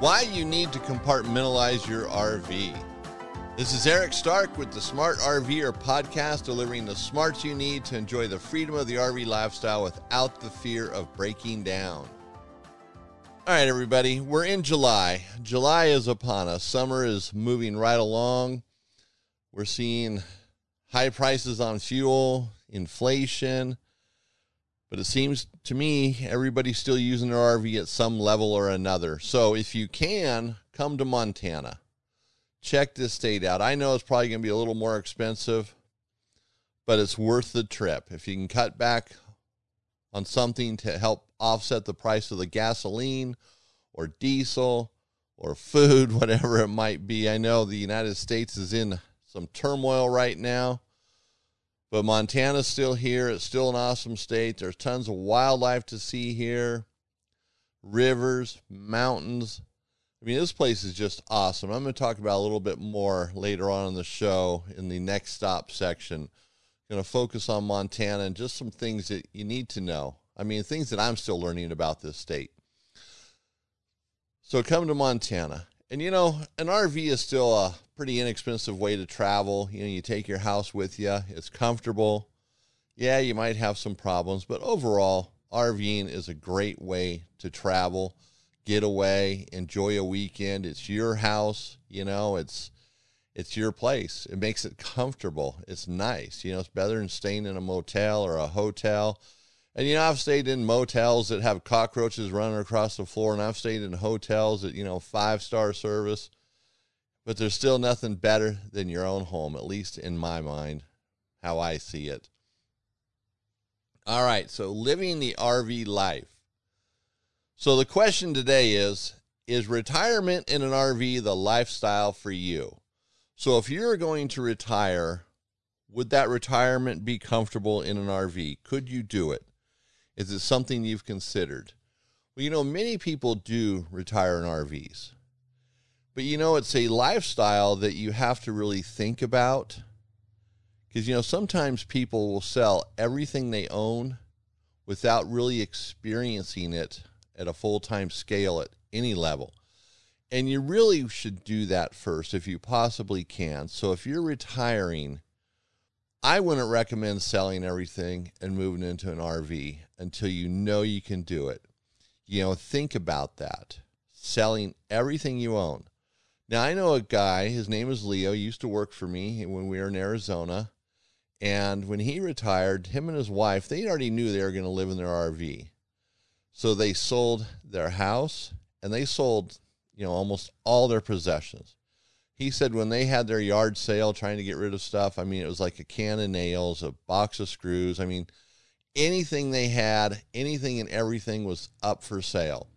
Why you need to compartmentalize your RV. This is Eric Stark with the Smart RVer podcast, delivering the smarts you need to enjoy the freedom of the RV lifestyle without the fear of breaking down. All right, everybody, we're in July. July is upon us. Summer is moving right along. We're seeing high prices on fuel, inflation, but it seems to me everybody's still using their RV at some level or another. So if you can, come to Montana. Check this state out. I know it's probably going to be a little more expensive, but it's worth the trip. If you can cut back on something to help offset the price of the gasoline or diesel or food, whatever it might be. I know the United States is in some turmoil right now. But Montana's still here. It's still an awesome state. There's tons of wildlife to see here, rivers, mountains. I mean, this place is just awesome. I'm going to talk about a little bit more later on in the show in the next stop section. I'm going to focus on Montana and just some things that you need to know. I mean, things that I'm still learning about this state. So come to Montana. And you know, an RV is still a pretty inexpensive way to travel. You know, you take your house with you, it's comfortable. Yeah, you might have some problems, but overall, RVing is a great way to travel, get away, enjoy a weekend. It's your house, you know, it's it's your place. It makes it comfortable. It's nice. You know, it's better than staying in a motel or a hotel. And you know, I've stayed in motels that have cockroaches running across the floor, and I've stayed in hotels that, you know, five star service. But there's still nothing better than your own home, at least in my mind, how I see it. All right, so living the RV life. So the question today is Is retirement in an RV the lifestyle for you? So if you're going to retire, would that retirement be comfortable in an RV? Could you do it? Is it something you've considered? Well, you know, many people do retire in RVs, but you know, it's a lifestyle that you have to really think about. Because, you know, sometimes people will sell everything they own without really experiencing it at a full time scale at any level. And you really should do that first if you possibly can. So if you're retiring, I wouldn't recommend selling everything and moving into an RV until you know you can do it. You know, think about that. Selling everything you own. Now, I know a guy, his name is Leo, used to work for me when we were in Arizona. And when he retired, him and his wife, they already knew they were going to live in their RV. So they sold their house and they sold, you know, almost all their possessions he said when they had their yard sale trying to get rid of stuff, I mean, it was like a can of nails, a box of screws. I mean, anything they had, anything and everything was up for sale.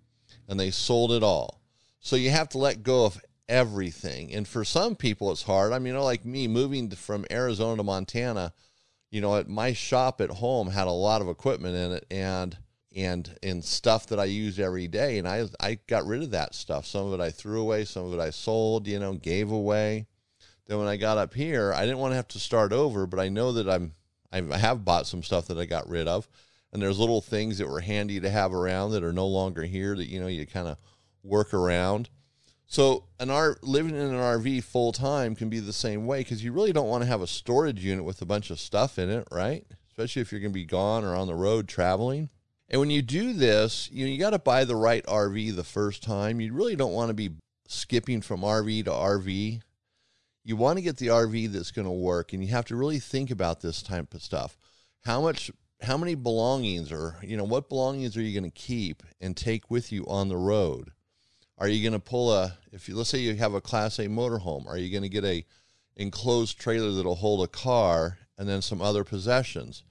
And they sold it all. So you have to let go of everything. And for some people, it's hard. I mean, you know, like me moving from Arizona to Montana, you know, at my shop at home had a lot of equipment in it. And and and stuff that I use every day. And I I got rid of that stuff. Some of it I threw away, some of it I sold, you know, gave away. Then when I got up here, I didn't want to have to start over, but I know that I'm I have bought some stuff that I got rid of. And there's little things that were handy to have around that are no longer here that you know you kind of work around. So an R living in an RV full time can be the same way because you really don't want to have a storage unit with a bunch of stuff in it, right? Especially if you're going to be gone or on the road traveling. And when you do this, you know, you got to buy the right RV the first time. You really don't want to be skipping from RV to RV. You want to get the RV that's going to work, and you have to really think about this type of stuff. How much, how many belongings, or you know, what belongings are you going to keep and take with you on the road? Are you going to pull a, if you let's say you have a Class A motorhome, are you going to get a enclosed trailer that'll hold a car and then some other possessions?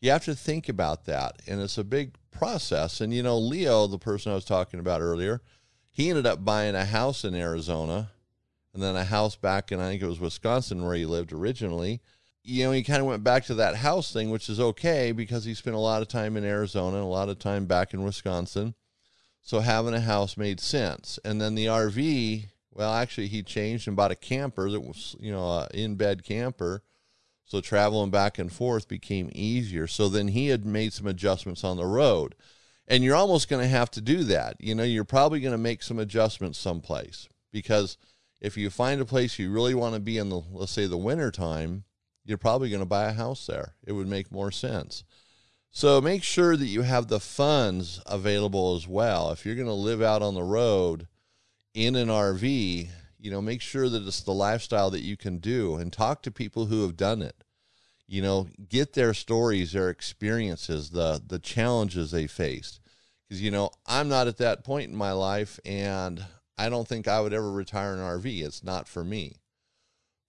You have to think about that, and it's a big process. And you know, Leo, the person I was talking about earlier, he ended up buying a house in Arizona and then a house back in I think it was Wisconsin where he lived originally. You know, he kind of went back to that house thing, which is okay because he spent a lot of time in Arizona and a lot of time back in Wisconsin. So having a house made sense. And then the RV, well, actually, he changed and bought a camper that was, you know, an in bed camper so traveling back and forth became easier. So then he had made some adjustments on the road. And you're almost going to have to do that. You know, you're probably going to make some adjustments someplace because if you find a place you really want to be in the, let's say, the winter time, you're probably going to buy a house there. It would make more sense. So make sure that you have the funds available as well. If you're going to live out on the road in an RV, you know, make sure that it's the lifestyle that you can do and talk to people who have done it. You know, get their stories, their experiences, the the challenges they faced. Cuz you know, I'm not at that point in my life and I don't think I would ever retire an RV. It's not for me.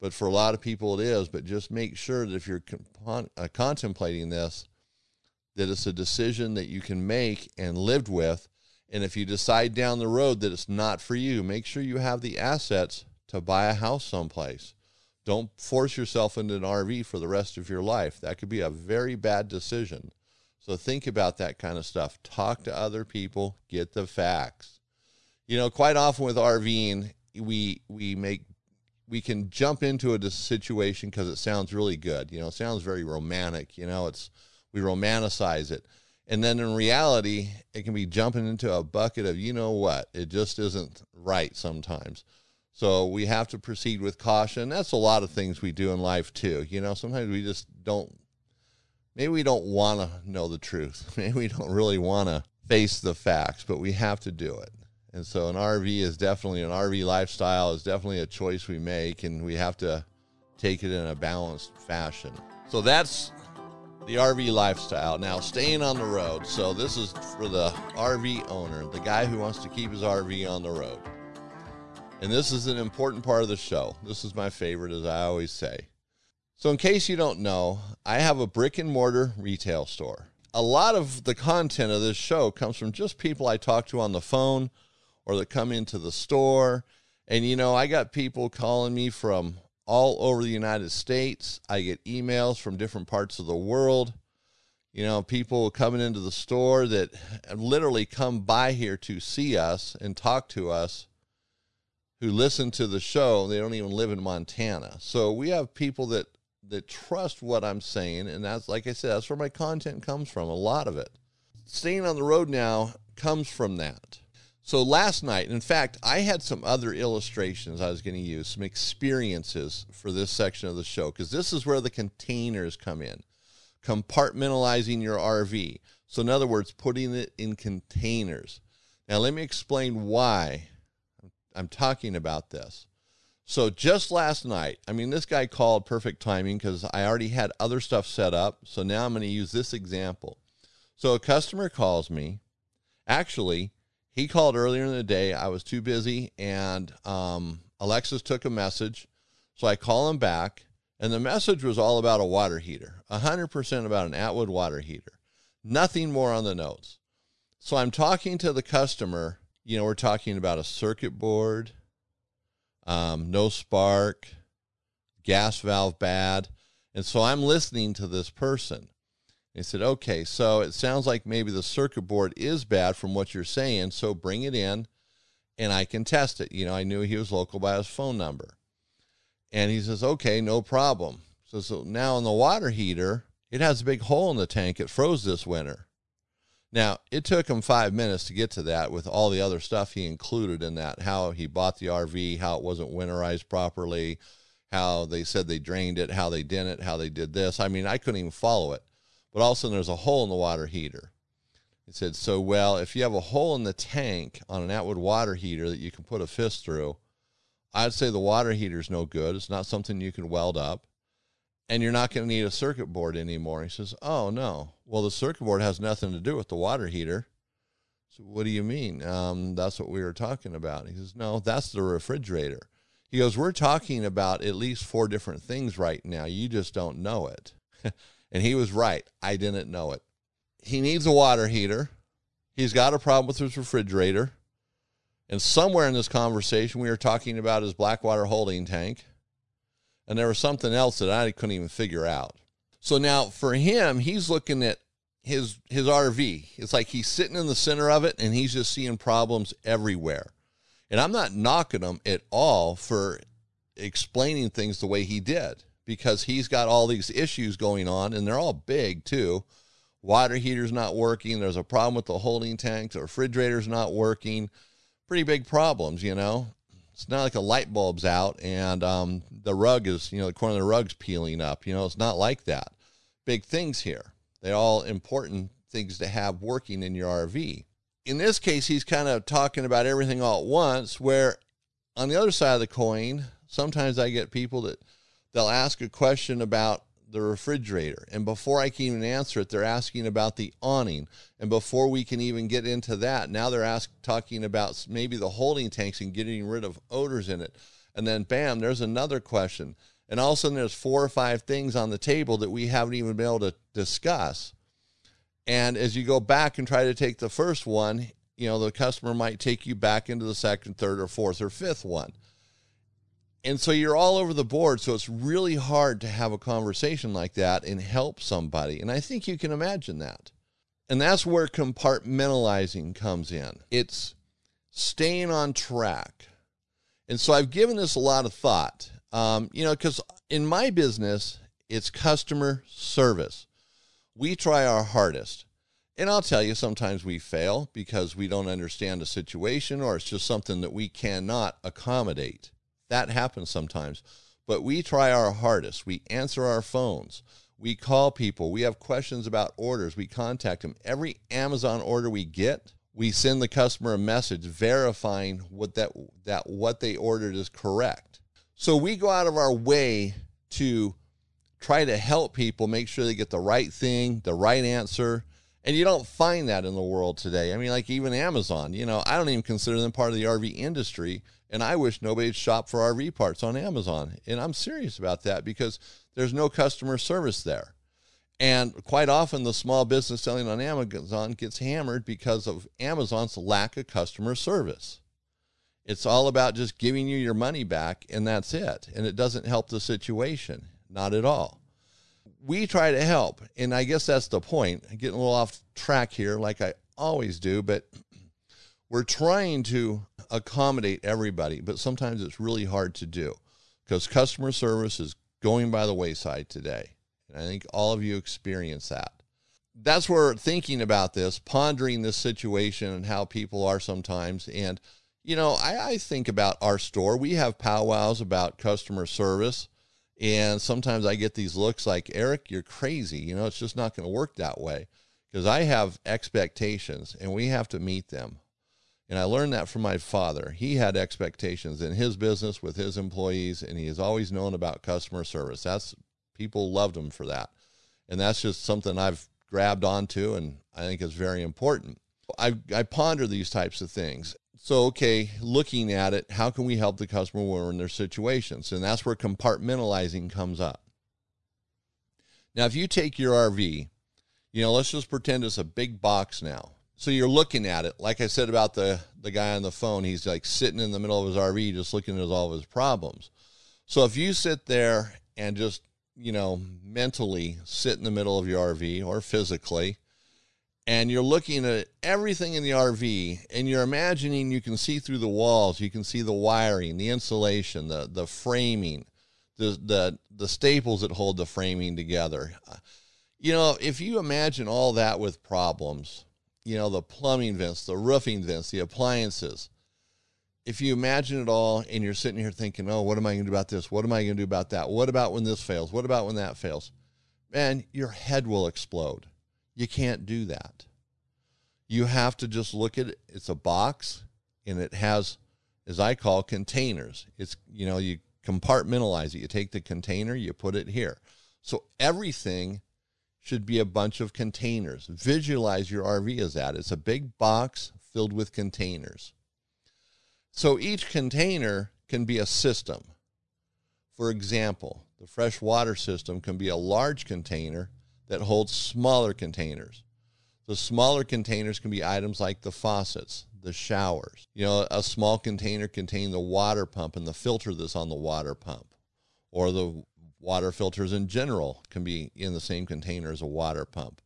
But for a lot of people it is, but just make sure that if you're con- uh, contemplating this that it's a decision that you can make and lived with and if you decide down the road that it's not for you, make sure you have the assets to buy a house someplace. Don't force yourself into an RV for the rest of your life. That could be a very bad decision. So think about that kind of stuff. Talk to other people, get the facts. You know, quite often with RVing, we we make we can jump into a situation because it sounds really good. You know, it sounds very romantic. You know, it's we romanticize it and then in reality, it can be jumping into a bucket of, you know what, it just isn't right sometimes. So we have to proceed with caution. That's a lot of things we do in life too. You know, sometimes we just don't, maybe we don't want to know the truth. Maybe we don't really want to face the facts, but we have to do it. And so an RV is definitely, an RV lifestyle is definitely a choice we make, and we have to take it in a balanced fashion. So that's the RV lifestyle. Now, staying on the road. So, this is for the RV owner, the guy who wants to keep his RV on the road. And this is an important part of the show. This is my favorite, as I always say. So, in case you don't know, I have a brick and mortar retail store. A lot of the content of this show comes from just people I talk to on the phone or that come into the store. And, you know, I got people calling me from all over the United States. I get emails from different parts of the world. You know, people coming into the store that literally come by here to see us and talk to us who listen to the show. They don't even live in Montana. So we have people that that trust what I'm saying, and that's like I said, that's where my content comes from. A lot of it. Staying on the road now comes from that. So last night, in fact, I had some other illustrations I was going to use, some experiences for this section of the show, because this is where the containers come in, compartmentalizing your RV. So, in other words, putting it in containers. Now, let me explain why I'm talking about this. So, just last night, I mean, this guy called perfect timing because I already had other stuff set up. So, now I'm going to use this example. So, a customer calls me. Actually, he called earlier in the day. I was too busy, and um, Alexis took a message. So I call him back, and the message was all about a water heater, 100% about an Atwood water heater. Nothing more on the notes. So I'm talking to the customer. You know, we're talking about a circuit board, um, no spark, gas valve bad. And so I'm listening to this person. He said, okay, so it sounds like maybe the circuit board is bad from what you're saying. So bring it in and I can test it. You know, I knew he was local by his phone number. And he says, okay, no problem. So, so now on the water heater, it has a big hole in the tank. It froze this winter. Now, it took him five minutes to get to that with all the other stuff he included in that how he bought the RV, how it wasn't winterized properly, how they said they drained it, how they didn't, how they did this. I mean, I couldn't even follow it but all of a sudden there's a hole in the water heater. He said, so well, if you have a hole in the tank on an Atwood water heater that you can put a fist through, I'd say the water heater is no good. It's not something you can weld up. And you're not going to need a circuit board anymore. He says, Oh, no. Well, the circuit board has nothing to do with the water heater. So, what do you mean? Um, that's what we were talking about. He says, No, that's the refrigerator. He goes, We're talking about at least four different things right now. You just don't know it. And he was right. I didn't know it. He needs a water heater. He's got a problem with his refrigerator. And somewhere in this conversation, we were talking about his Blackwater holding tank. And there was something else that I couldn't even figure out. So now for him, he's looking at his his RV. It's like he's sitting in the center of it and he's just seeing problems everywhere. And I'm not knocking him at all for explaining things the way he did because he's got all these issues going on and they're all big too. water heater's not working, there's a problem with the holding tank, the refrigerator's not working. Pretty big problems, you know. It's not like a light bulb's out and um, the rug is, you know, the corner of the rug's peeling up. You know, it's not like that. Big things here. They're all important things to have working in your RV. In this case, he's kind of talking about everything all at once, where on the other side of the coin, sometimes I get people that they'll ask a question about the refrigerator. And before I can even answer it, they're asking about the awning. And before we can even get into that, now they're ask, talking about maybe the holding tanks and getting rid of odors in it. And then, bam, there's another question. And all of a sudden, there's four or five things on the table that we haven't even been able to discuss. And as you go back and try to take the first one, you know, the customer might take you back into the second, third, or fourth, or fifth one. And so you're all over the board. So it's really hard to have a conversation like that and help somebody. And I think you can imagine that. And that's where compartmentalizing comes in. It's staying on track. And so I've given this a lot of thought, um, you know, because in my business, it's customer service. We try our hardest. And I'll tell you, sometimes we fail because we don't understand a situation or it's just something that we cannot accommodate. That happens sometimes. But we try our hardest. We answer our phones. We call people. We have questions about orders. We contact them. Every Amazon order we get, we send the customer a message verifying what that, that what they ordered is correct. So we go out of our way to try to help people make sure they get the right thing, the right answer. And you don't find that in the world today. I mean, like even Amazon, you know, I don't even consider them part of the RV industry and I wish nobody'd shop for RV parts on Amazon. And I'm serious about that because there's no customer service there. And quite often, the small business selling on Amazon gets hammered because of Amazon's lack of customer service. It's all about just giving you your money back, and that's it. And it doesn't help the situation, not at all. We try to help, and I guess that's the point. I'm getting a little off track here, like I always do, but we're trying to accommodate everybody, but sometimes it's really hard to do because customer service is going by the wayside today. And I think all of you experience that. That's where thinking about this, pondering this situation and how people are sometimes. And, you know, I, I think about our store. We have powwows about customer service. And sometimes I get these looks like, Eric, you're crazy. You know, it's just not going to work that way because I have expectations and we have to meet them. And I learned that from my father. He had expectations in his business with his employees, and he has always known about customer service. That's people loved him for that. And that's just something I've grabbed onto and I think is very important. I, I ponder these types of things. So, okay, looking at it, how can we help the customer when we're in their situations? And that's where compartmentalizing comes up. Now, if you take your RV, you know, let's just pretend it's a big box now so you're looking at it. Like i said about the the guy on the phone he's like sitting in the middle of his rv just looking at all of his problems. So if you sit there and just you know mentally sit in the middle of your rv or physically and you're looking at everything in the rv and you're imagining you can see through the walls you can see the wiring the insulation the the framing the the the staples that hold the framing together. You know if you imagine all that with problems you know, the plumbing vents, the roofing vents, the appliances. If you imagine it all and you're sitting here thinking, oh, what am I going to do about this? What am I going to do about that? What about when this fails? What about when that fails? Man, your head will explode. You can't do that. You have to just look at it. It's a box and it has, as I call, containers. It's, you know, you compartmentalize it. You take the container, you put it here. So everything should be a bunch of containers. Visualize your RV as that. It's a big box filled with containers. So each container can be a system. For example, the fresh water system can be a large container that holds smaller containers. The smaller containers can be items like the faucets, the showers. You know, a small container contain the water pump and the filter that's on the water pump, or the water filters in general can be in the same container as a water pump.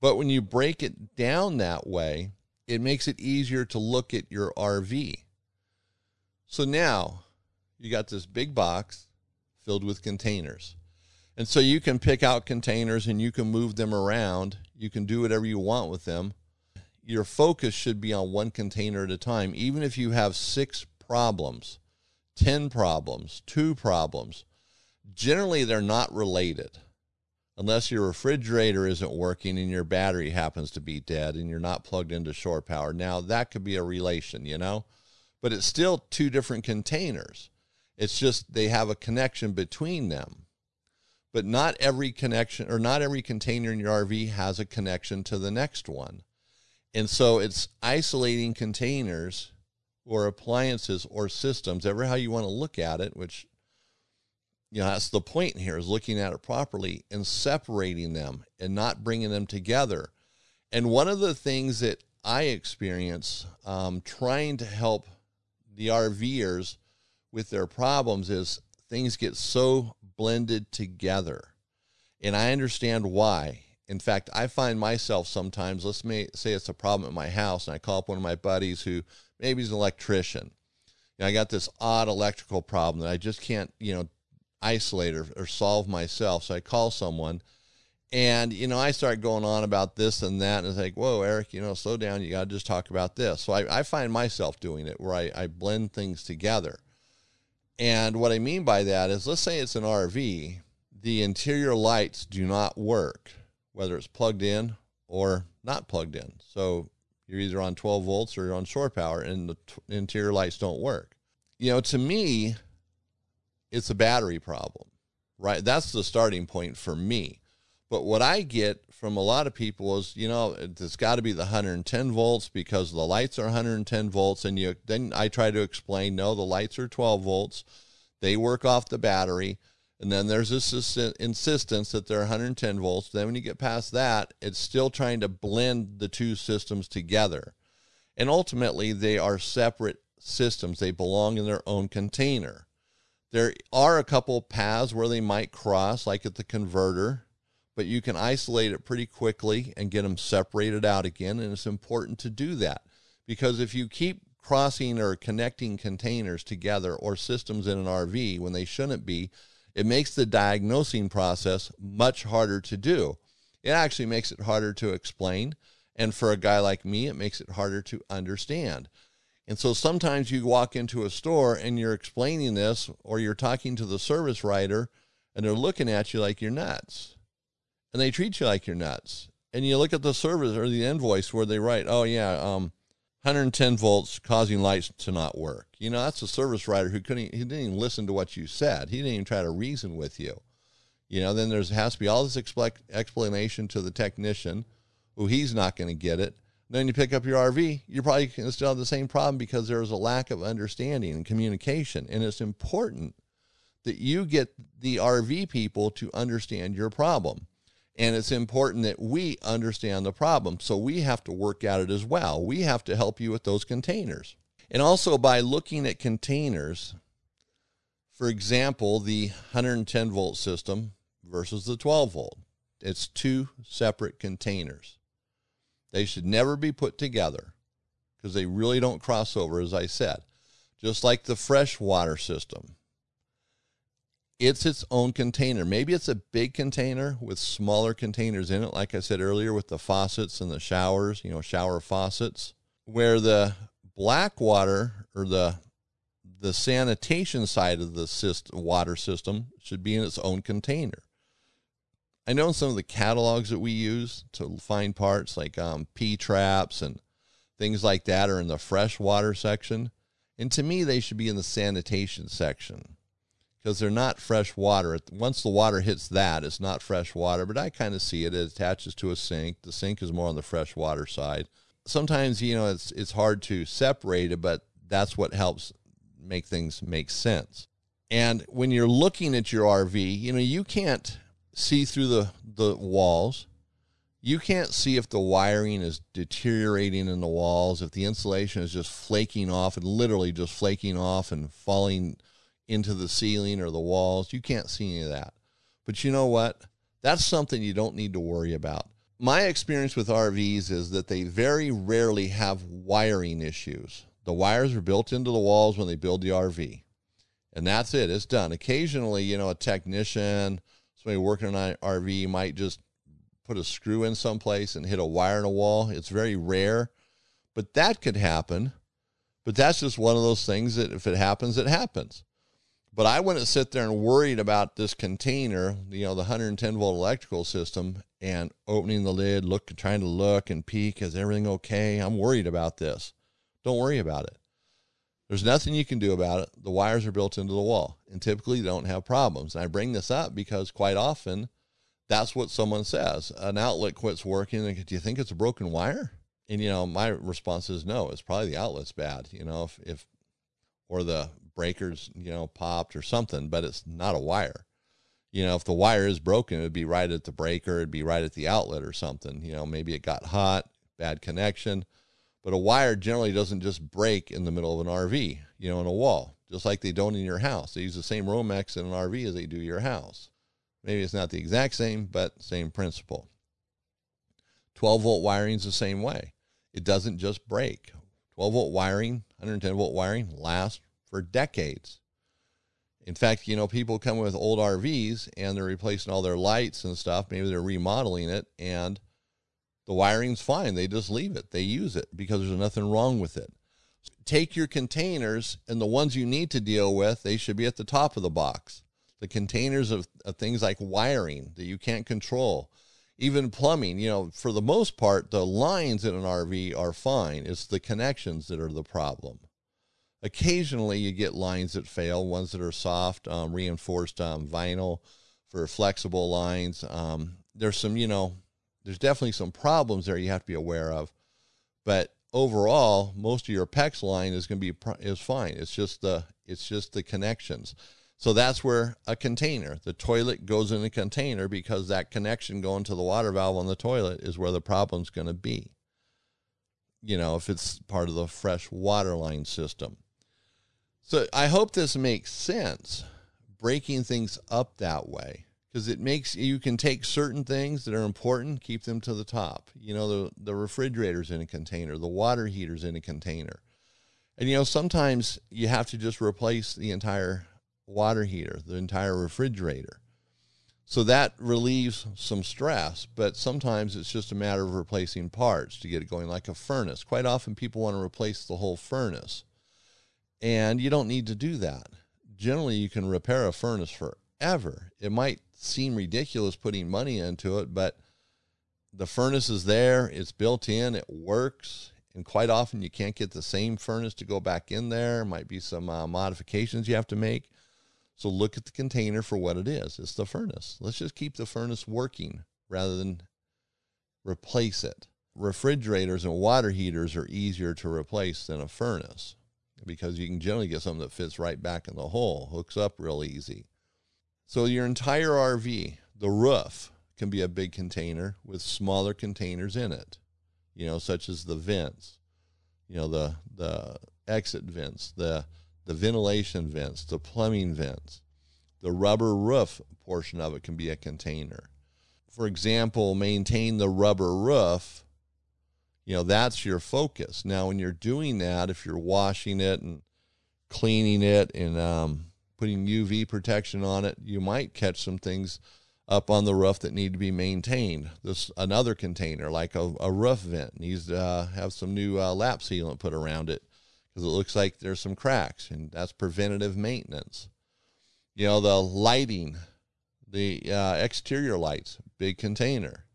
But when you break it down that way, it makes it easier to look at your RV. So now you got this big box filled with containers. And so you can pick out containers and you can move them around. You can do whatever you want with them. Your focus should be on one container at a time, even if you have six problems, 10 problems, two problems. Generally, they're not related unless your refrigerator isn't working and your battery happens to be dead and you're not plugged into shore power. Now, that could be a relation, you know, but it's still two different containers. It's just they have a connection between them. But not every connection or not every container in your RV has a connection to the next one. And so it's isolating containers or appliances or systems, ever how you want to look at it, which you know that's the point here is looking at it properly and separating them and not bringing them together. And one of the things that i experience um, trying to help the rvers with their problems is things get so blended together. And i understand why. In fact i find myself sometimes let's may, say it's a problem at my house and i call up one of my buddies who maybe he's an electrician. I got this odd electrical problem that i just can't you know isolate or, or solve myself. So I call someone and, you know, I start going on about this and that. And it's like, whoa, Eric, you know, slow down. You got to just talk about this. So I, I find myself doing it where I, I blend things together. And what I mean by that is, let's say it's an RV, the interior lights do not work, whether it's plugged in or not plugged in. So you're either on 12 volts or you're on shore power, and the t- interior lights don't work. You know, to me, it's a battery problem, right? That's the starting point for me. But what I get from a lot of people is, you know, it's got to be the 110 volts because the lights are 110 volts. And you then I try to explain, no, the lights are 12 volts. They work off the battery. And then there's this insistence that they're 110 volts. Then when you get past that, it's still trying to blend the two systems together. And ultimately, they are separate systems. They belong in their own container. There are a couple paths where they might cross, like at the converter, but you can isolate it pretty quickly and get them separated out again. And it's important to do that because if you keep crossing or connecting containers together or systems in an RV when they shouldn't be, it makes the diagnosing process much harder to do. It actually makes it harder to explain. And for a guy like me, it makes it harder to understand. And so sometimes you walk into a store and you're explaining this, or you're talking to the service writer, and they're looking at you like you're nuts. And they treat you like you're nuts. And you look at the service or the invoice where they write, oh, yeah, um, 110 volts causing lights to not work. You know, that's a service writer who couldn't, he didn't even listen to what you said. He didn't even try to reason with you. You know, then there's has to be all this explanation to the technician who he's not going to get it. Then you pick up your RV, you're probably going to still have the same problem because there's a lack of understanding and communication. And it's important that you get the RV people to understand your problem. And it's important that we understand the problem. So we have to work at it as well. We have to help you with those containers. And also by looking at containers, for example, the 110 volt system versus the 12 volt, it's two separate containers. They should never be put together because they really don't cross over, as I said. Just like the freshwater system, it's its own container. Maybe it's a big container with smaller containers in it, like I said earlier, with the faucets and the showers, you know, shower faucets, where the black water or the the sanitation side of the system, water system should be in its own container. I know some of the catalogs that we use to find parts, like um, P traps and things like that, are in the freshwater section. And to me, they should be in the sanitation section because they're not fresh water. Once the water hits that, it's not fresh water, but I kind of see it. It attaches to a sink. The sink is more on the freshwater side. Sometimes, you know, it's it's hard to separate it, but that's what helps make things make sense. And when you're looking at your RV, you know, you can't see through the, the walls. You can't see if the wiring is deteriorating in the walls, if the insulation is just flaking off and literally just flaking off and falling into the ceiling or the walls. You can't see any of that. But you know what? That's something you don't need to worry about. My experience with RVs is that they very rarely have wiring issues. The wires are built into the walls when they build the RV. And that's it, it's done. Occasionally, you know, a technician somebody working on an RV might just put a screw in someplace and hit a wire in a wall. It's very rare, but that could happen. But that's just one of those things that if it happens, it happens. But I wouldn't sit there and worried about this container, you know, the 110 volt electrical system, and opening the lid, look, trying to look and peek. Is everything okay? I'm worried about this. Don't worry about it. There's nothing you can do about it. The wires are built into the wall and typically don't have problems. And I bring this up because quite often that's what someone says. An outlet quits working. And do you think it's a broken wire? And, you know, my response is no, it's probably the outlet's bad, you know, if, if or the breakers, you know, popped or something, but it's not a wire. You know, if the wire is broken, it would be right at the breaker, it'd be right at the outlet or something. You know, maybe it got hot, bad connection but a wire generally doesn't just break in the middle of an RV, you know, in a wall, just like they don't in your house. They use the same Romex in an RV as they do your house. Maybe it's not the exact same, but same principle. 12 volt wiring is the same way. It doesn't just break. 12 volt wiring, 110 volt wiring lasts for decades. In fact, you know, people come with old RVs and they're replacing all their lights and stuff. Maybe they're remodeling it and the wiring's fine. They just leave it. They use it because there's nothing wrong with it. Take your containers and the ones you need to deal with, they should be at the top of the box. The containers of, of things like wiring that you can't control, even plumbing, you know, for the most part, the lines in an RV are fine. It's the connections that are the problem. Occasionally, you get lines that fail, ones that are soft, um, reinforced um, vinyl for flexible lines. Um, there's some, you know, there's definitely some problems there you have to be aware of. But overall, most of your PEX line is going to be is fine. It's just the it's just the connections. So that's where a container, the toilet goes in a container because that connection going to the water valve on the toilet is where the problem's going to be. You know, if it's part of the fresh water line system. So I hope this makes sense, breaking things up that way because it makes you can take certain things that are important, keep them to the top. You know, the the refrigerator's in a container, the water heater's in a container, and you know sometimes you have to just replace the entire water heater, the entire refrigerator. So that relieves some stress, but sometimes it's just a matter of replacing parts to get it going, like a furnace. Quite often, people want to replace the whole furnace, and you don't need to do that. Generally, you can repair a furnace forever. It might seem ridiculous putting money into it, but the furnace is there, it's built in, it works. And quite often you can't get the same furnace to go back in there. Might be some uh, modifications you have to make. So look at the container for what it is. It's the furnace. Let's just keep the furnace working rather than replace it. Refrigerators and water heaters are easier to replace than a furnace because you can generally get something that fits right back in the hole, hooks up real easy. So your entire RV, the roof can be a big container with smaller containers in it, you know, such as the vents, you know, the the exit vents, the the ventilation vents, the plumbing vents. The rubber roof portion of it can be a container. For example, maintain the rubber roof. You know, that's your focus. Now, when you're doing that, if you're washing it and cleaning it and um, putting UV protection on it, you might catch some things up on the roof that need to be maintained. This another container, like a, a roof vent, needs to uh, have some new uh, lap sealant put around it because it looks like there's some cracks, and that's preventative maintenance. You know, the lighting, the uh, exterior lights, big container.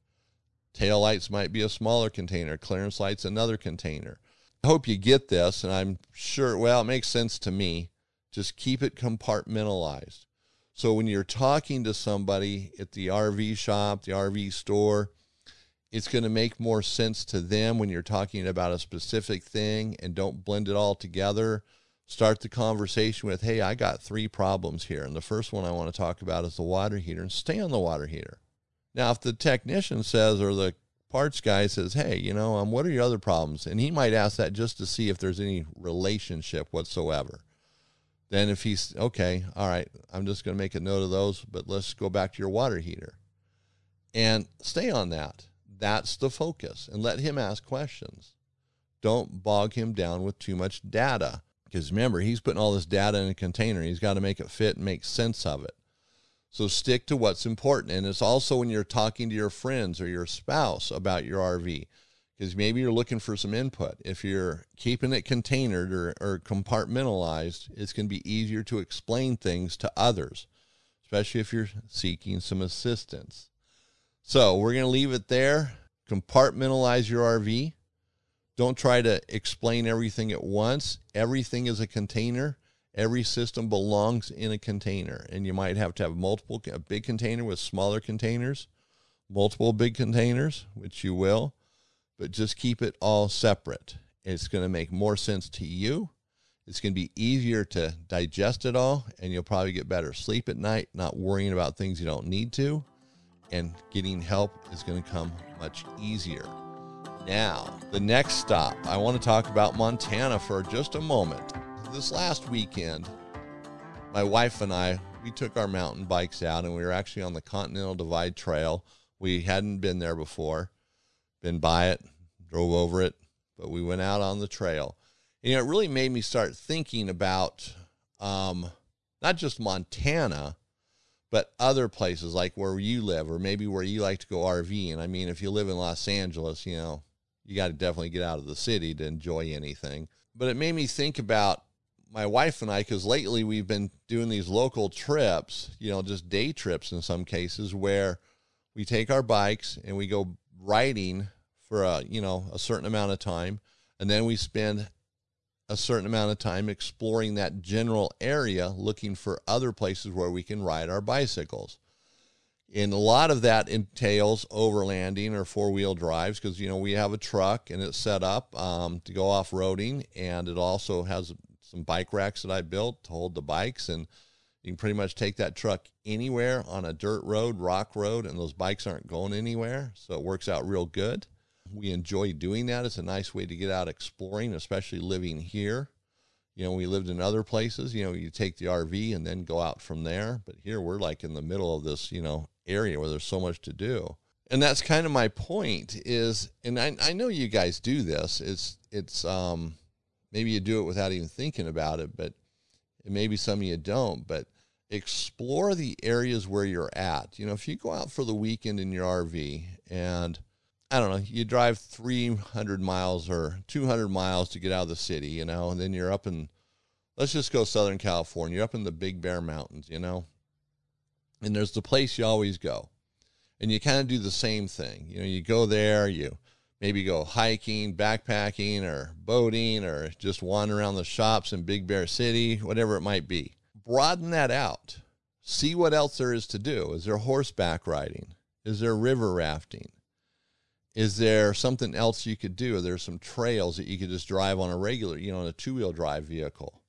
Tail lights might be a smaller container. Clearance lights, another container. I hope you get this, and I'm sure. Well, it makes sense to me just keep it compartmentalized. So when you're talking to somebody at the RV shop, the RV store, it's going to make more sense to them when you're talking about a specific thing and don't blend it all together. Start the conversation with, hey, I got three problems here. And the first one I want to talk about is the water heater and stay on the water heater. Now, if the technician says or the parts guy says, hey, you know, um, what are your other problems? And he might ask that just to see if there's any relationship whatsoever. Then if he's okay, all right, I'm just going to make a note of those, but let's go back to your water heater and stay on that. That's the focus and let him ask questions. Don't bog him down with too much data because remember, he's putting all this data in a container. He's got to make it fit and make sense of it. So stick to what's important. And it's also when you're talking to your friends or your spouse about your RV, because maybe you're looking for some input. If you're keeping it containered or, or compartmentalized, it's going to be easier to explain things to others, especially if you're seeking some assistance. So we're going to leave it there. Compartmentalize your RV. Don't try to explain everything at once. Everything is a container. Every system belongs in a container, and you might have to have multiple a big container with smaller containers, multiple big containers, which you will, but just keep it all separate. It's going to make more sense to you. It's going to be easier to digest it all, and you'll probably get better sleep at night, not worrying about things you don't need to and getting help is going to come much easier. Now, the next stop, I want to talk about Montana for just a moment. This last weekend, my wife and I, we took our mountain bikes out and we were actually on the Continental Divide Trail. We hadn't been there before, been by it, drove over it, but we went out on the trail. And you know, it really made me start thinking about um, not just Montana, but other places like where you live or maybe where you like to go RV. And I mean, if you live in Los Angeles, you know, you got to definitely get out of the city to enjoy anything. But it made me think about my wife and I, because lately we've been doing these local trips, you know, just day trips in some cases where we take our bikes and we go riding for a, you know, a certain amount of time. And then we spend a certain amount of time exploring that general area, looking for other places where we can ride our bicycles. And a lot of that entails overlanding or four wheel drives because, you know, we have a truck and it's set up um, to go off roading. And it also has some bike racks that I built to hold the bikes. And you can pretty much take that truck anywhere on a dirt road, rock road, and those bikes aren't going anywhere. So it works out real good. We enjoy doing that. It's a nice way to get out exploring, especially living here. You know, we lived in other places, you know, you take the RV and then go out from there. But here we're like in the middle of this, you know, area where there's so much to do. And that's kind of my point is, and I, I know you guys do this. It's, it's, um, maybe you do it without even thinking about it, but maybe some of you don't, but explore the areas where you're at. You know, if you go out for the weekend in your RV and I don't know, you drive 300 miles or 200 miles to get out of the city, you know, and then you're up in, let's just go Southern California, you're up in the Big Bear Mountains, you know, and there's the place you always go. And you kind of do the same thing. You know, you go there, you maybe go hiking, backpacking, or boating, or just wander around the shops in Big Bear City, whatever it might be. Broaden that out. See what else there is to do. Is there horseback riding? Is there river rafting? is there something else you could do? Are there some trails that you could just drive on a regular, you know, on a two wheel drive vehicle,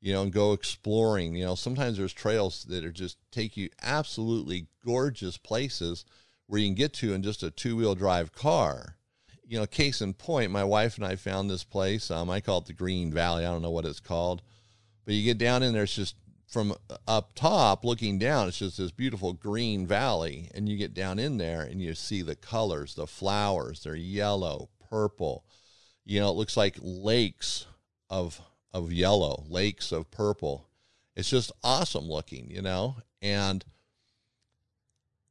you know, and go exploring? You know, sometimes there's trails that are just take you absolutely gorgeous places where you can get to in just a two wheel drive car. You know, case in point, my wife and I found this place. Um, I call it the Green Valley. I don't know what it's called, but you get down in there, it's just from up top looking down, it's just this beautiful green valley. And you get down in there and you see the colors, the flowers, they're yellow, purple. You know, it looks like lakes of of yellow, lakes of purple. It's just awesome looking, you know, and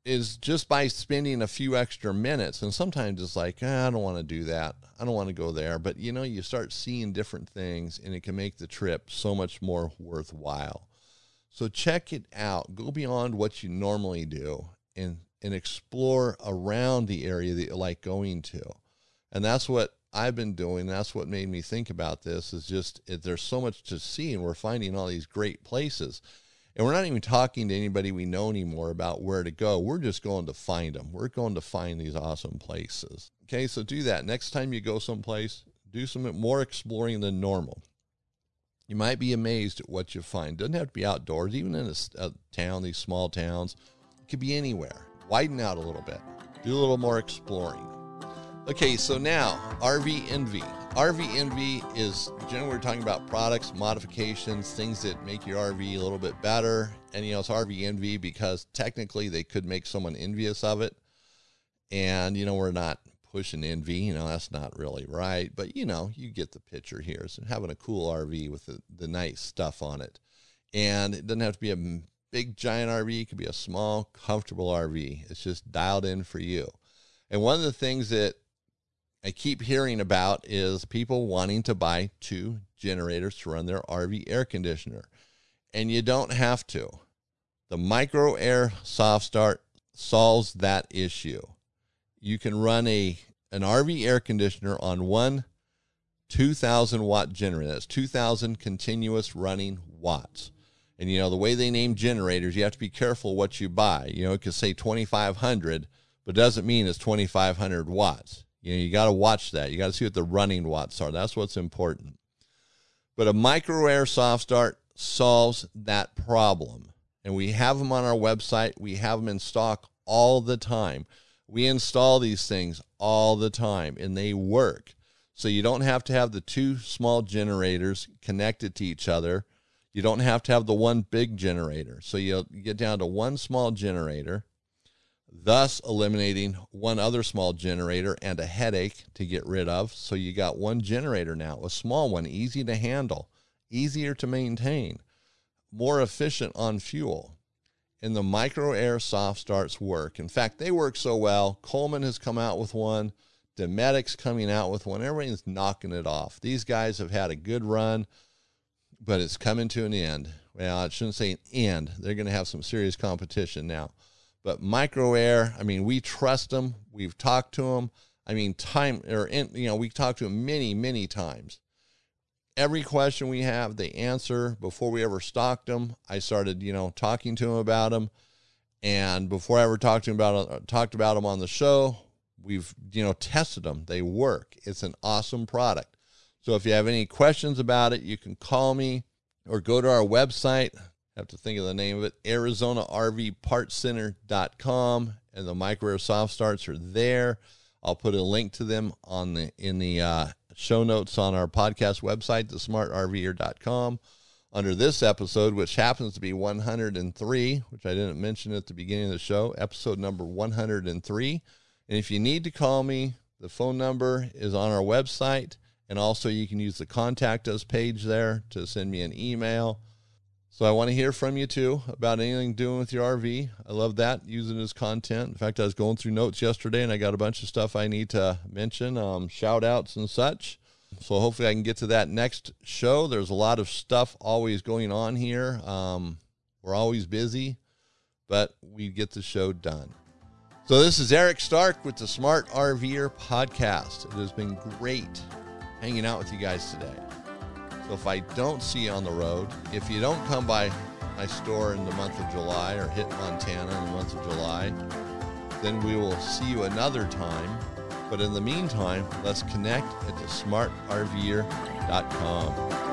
is just by spending a few extra minutes. And sometimes it's like, eh, I don't want to do that. I don't want to go there. But you know, you start seeing different things and it can make the trip so much more worthwhile. So check it out. Go beyond what you normally do and and explore around the area that you like going to. And that's what I've been doing. That's what made me think about this is just there's so much to see and we're finding all these great places. And we're not even talking to anybody we know anymore about where to go. We're just going to find them. We're going to find these awesome places. Okay, so do that. Next time you go someplace, do some more exploring than normal. You might be amazed at what you find. Doesn't have to be outdoors, even in a, a town, these small towns. It could be anywhere. Widen out a little bit. Do a little more exploring. Okay, so now RV Envy. RV Envy is generally we're talking about products, modifications, things that make your RV a little bit better. And you know, it's RV Envy because technically they could make someone envious of it. And you know, we're not pushing envy. You know, that's not really right. But, you know, you get the picture here. So having a cool RV with the, the nice stuff on it. And it doesn't have to be a big giant RV, it could be a small, comfortable RV. It's just dialed in for you. And one of the things that I keep hearing about is people wanting to buy two generators to run their RV air conditioner. And you don't have to. The Micro Air Soft Start solves that issue. You can run a an RV air conditioner on one 2000 watt generator. That's 2000 continuous running watts. And you know, the way they name generators, you have to be careful what you buy. You know, it could say 2500, but doesn't mean it's 2500 watts. You know, you got to watch that. You got to see what the running watts are. That's what's important. But a micro air soft start solves that problem. And we have them on our website. We have them in stock all the time. We install these things all the time and they work. So you don't have to have the two small generators connected to each other. You don't have to have the one big generator. So you get down to one small generator, thus eliminating one other small generator and a headache to get rid of. So you got one generator now, a small one, easy to handle, easier to maintain, more efficient on fuel and the micro air soft starts work. In fact, they work so well. Coleman has come out with one. Dometic's coming out with one. Everybody's knocking it off. These guys have had a good run, but it's coming to an end. Well, I shouldn't say an end. They're going to have some serious competition now. But micro air, I mean, we trust them. We've talked to them. I mean, time or in, you know, we talked to them many, many times every question we have, they answer. Before we ever stocked them, I started, you know, talking to them about them. And before I ever talked to them about uh, talked about them on the show, we've you know tested them. They work. It's an awesome product. So if you have any questions about it, you can call me or go to our website. I have to think of the name of it, ArizonaRVPartsCenter.com, and the micro air soft starts are there. I'll put a link to them on the in the uh, show notes on our podcast website, thesmartrver.com. Under this episode, which happens to be 103, which I didn't mention at the beginning of the show, episode number 103. And if you need to call me, the phone number is on our website. And also, you can use the contact us page there to send me an email. So I want to hear from you too about anything doing with your RV. I love that using as content. In fact, I was going through notes yesterday and I got a bunch of stuff I need to mention, um, shout outs and such. So hopefully I can get to that next show. There's a lot of stuff always going on here. Um, we're always busy, but we get the show done. So this is Eric Stark with the Smart RVer podcast. It has been great hanging out with you guys today. So if I don't see you on the road, if you don't come by my store in the month of July or hit Montana in the month of July, then we will see you another time. But in the meantime, let's connect at the smartrver.com.